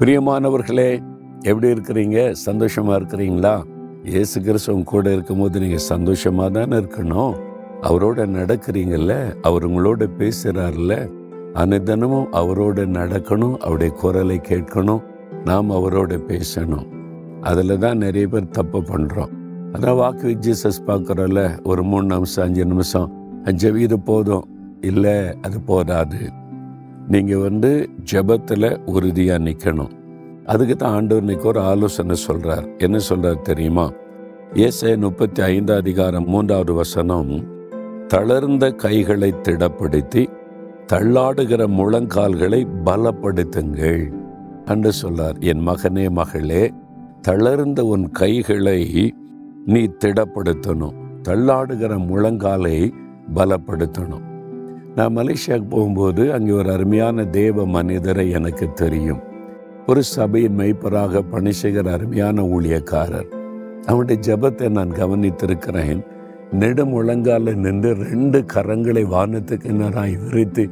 பிரியமானவர்களே எப்படி இருக்கிறீங்க? சந்தோஷமா இருக்கிறீங்களா? இயேசு கிறிஸ்தவன் கூட இருக்கும்போது நீங்க சந்தோஷமா தானே இருக்கணும்? அவரோட நடக்கிறீங்கல்ல அவர் உங்களோட பேசுறாருல்ல. அனைத்தனமும் அவரோட நடக்கணும் அவருடைய குரலை கேட்கணும் நாம் அவரோட பேசணும். அதில் தான் நிறைய பேர் தப்பு பண்ணுறோம் அதான் வாக்கு வித் ஜீசஸ் பார்க்குறோம்ல ஒரு மூணு நிமிஷம் அஞ்சு நிமிஷம். அஞ்சு இது போதும். இல்லை அது போதாது. நீங்கள் வந்து ஜெபத்தில் உறுதியாக நிற்கணும் அதுக்கு தான் ஆண்டவர் இன்னைக்கு ஒரு ஆலோசனை சொல்கிறார் என்ன சொல்கிறார் தெரியுமா? ஏசை முப்பத்தி ஐந்தாம் அதிகாரம் மூன்றாவது வசனம் தளர்ந்த கைகளை திடப்படுத்தி தள்ளாடுகிற முழங்கால்களை பலப்படுத்துங்கள் என்று சொல்லார். என் மகனே மகளே தளர்ந்த உன் கைகளை நீ திடப்படுத்தணும். தள்ளாடுகிற முழங்காலை பலப்படுத்தணும். நான் மலேசியாவுக்கு போகும்போது அங்கே ஒரு அருமையான தேவ மனிதரை எனக்கு தெரியும். ஒரு சபையின் மெய்ப்பராக பணி செய்கிற அருமையான ஊழியக்காரர். அவனுடைய ஜெபத்தை நான் கவனித்திருக்கிறேன். நெடு முழங்கால நின்று ரெண்டு கரங்களை வானத்துக்கு நேராக விரித்து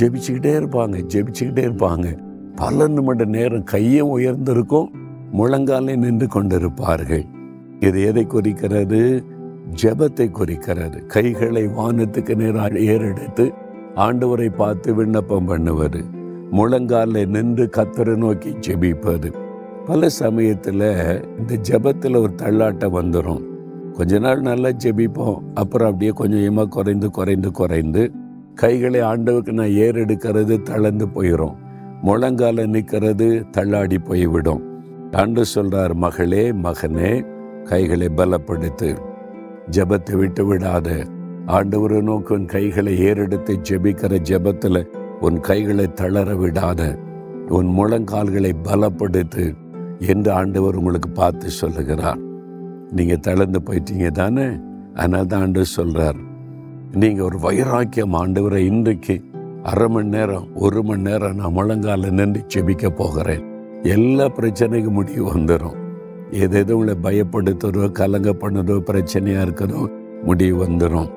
ஜெபிச்சுக்கிட்டே இருப்பாங்க ஜெபிச்சுக்கிட்டே இருப்பாங்க. பல நிமிட நேரம் கையும் உயர்ந்திருக்கும் முழங்காலே நின்று கொண்டிருப்பார்கள். இது எதை குறிக்கிறது? ஜெபத்தை குறிக்கிறது. கைகளை வானத்துக்கு நேராக ஏறெடுத்து ஆண்டவரை பார்த்து விண்ணப்பம் பண்ணுவது முழங்கால நின்று கத்தரை நோக்கி ஜெபிப்பது. பல சமயத்தில் இந்த ஜெபத்தில் ஒரு தள்ளாட்டம் வந்துடும் கொஞ்ச நாள் நல்லா ஜெபிப்போம் அப்புறம் அப்படியே கொஞ்சமாக குறைந்து குறைந்து குறைந்து கைகளை ஆண்டவுக்கு நான் ஏறெடுக்கிறது தளர்ந்து போயிடும் முழங்கால நிற்கிறது தள்ளாடி போய்விடும். ஆண்டு சொல்றார் மகளே மகனே கைகளை பலப்படுத்து. ஜெபத்தை விட்டு விடாத. ஆண்டவரை நோக்கு உன் கைகளை ஏறெடுத்து ஜெபிக்கிற ஜெபத்துல உன் கைகளை தளர விடாத. உன் முழங்கால்களை பலப்படுத்து என்று ஆண்டவர் உங்களுக்கு பார்த்து சொல்லுகிறார். நீங்க தளர்ந்து போயிட்டீங்க தானே? அதனால தான் ஆண்டு சொல்றார். நீங்க ஒரு வைராக்கியம் ஆண்டவரை இன்றைக்கு அரை மணி நேரம் ஒரு மணி நேரம் நான் முழங்கால நின்று செபிக்க போகிறேன். எல்லா பிரச்சனைக்கும் முடிவு வந்துடும் எது உங்களை பயப்படுத்துறதோ கலங்க பண்ணதோ பிரச்சனையா இருக்கிறதோ முடிவு வந்துடும்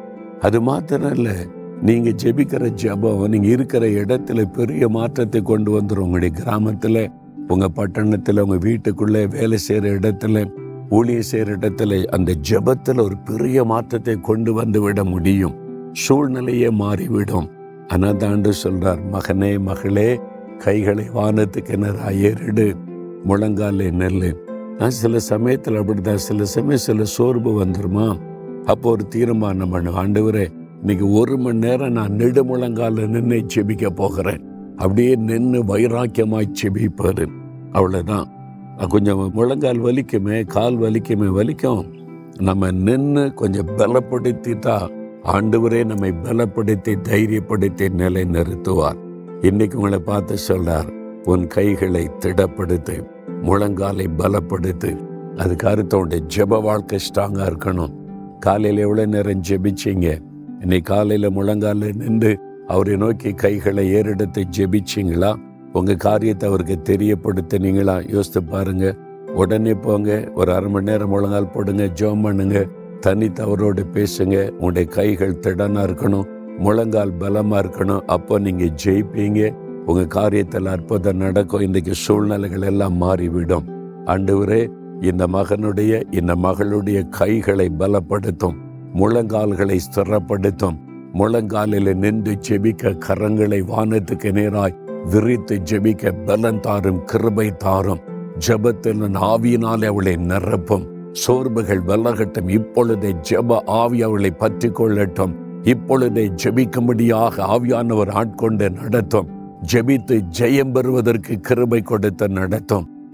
அது மாத்திரம் இல்லை நீங்கள் ஜெபிக்கிற ஜெபம் நீங்கள் இருக்கிற இடத்துல பெரிய மாற்றத்தை கொண்டு வந்துடும் உங்களுடைய கிராமத்தில் உங்கள் பட்டணத்தில் உங்கள் வீட்டுக்குள்ளே வேலை செய்கிற இடத்துல ஊழிய செய்கிற இடத்துல அந்த ஜபத்தில் ஒரு பெரிய மாற்றத்தை கொண்டு வந்து விட முடியும். சூழ்நிலையே மாறிவிடும். அனதாண்டு சொல்றார் மகனே மகளே கைகளை வானத்துக்கு நேரா ஏறிடு முழங்காலே நெல்லு. நான் சில சமயத்தில் அப்படிதான் சில சமயம் சில சோர்வு வந்துருமா? அப்போ ஒரு தீர்மானம் பண்ணு. ஆண்டவரே இன்னைக்கு ஒரு மணி நேரம் நான் நெடு முழங்கால நின்று செபிக்க போகிறேன். அப்படியே நின்று வைராக்கியமாய் செபிப்பாரு அவ்வளவுதான். கொஞ்சம் முழங்கால் வலிக்குமே கால் வலிக்குமே வலிக்கும். நம்ம நின்று கொஞ்சம் பலப்படுத்திட்டா ஆண்டவரே நம்மை பலப்படுத்தி தைரியப்படுத்தி நிலை நிறுத்துவார் இன்னைக்கு உங்களை பார்த்து சொல்றார் உன் கைகளை திடப்படுத்து முழங்காலை பலப்படுத்து. அதுக்கு அர்த்தம் ஜெப வாழ்க்கை ஸ்ட்ராங்கா இருக்கணும். காலையில் எவ்வளோ நேரம் ஜெபிச்சீங்க? இன்னைக்கு காலையில் முழங்கால நின்று அவரை நோக்கி கைகளை ஏறெடுத்து ஜெபிச்சிங்களா? உங்க காரியத்தை அவருக்கு தெரியப்படுத்தினீங்களா? யோசித்து பாருங்க. உடனே போங்க. ஒரு அரை மணி நேரம் முழங்கால் போடுங்க ஜோம் பண்ணுங்க. தனித்து அவரோட பேசுங்க. உங்களுடைய கைகள் திடனா இருக்கணும். முழங்கால் பலமா இருக்கணும். அப்போ நீங்க ஜெயிப்பீங்க. உங்க காரியத்தில் அற்புதம் நடக்கும். இன்றைக்கு சூழ்நிலைகள் எல்லாம் மாறிவிடும். ஆண்டவரே இந்த மகனுடைய இந்த மகளுடைய கைகளை பலப்படுத்தும் முழங்கால்களை ஸ்திரப்படுத்தும். முழங்காலில் நின்று ஜெபிக்க கரங்களை வானத்துக்கு நேராய் விரித்து ஜெபிக்க பலன் தாரும் கிருபை தாரும். ஜெபத்தில் ஆவியினாலே அவளை நிரப்பும். சோர்வுகள் வெல்லகட்டும் இப்பொழுதே ஜெப ஆவி அவளை பற்றி கொள்ளட்டும் இப்பொழுதே ஜபிக்கும்படியாக ஆவியானவர் ஆட்கொண்டு நடத்தும். ஜெபித்து ஜெயம் பெறுவதற்கு கிருபை கொடுத்து நடத்தும்.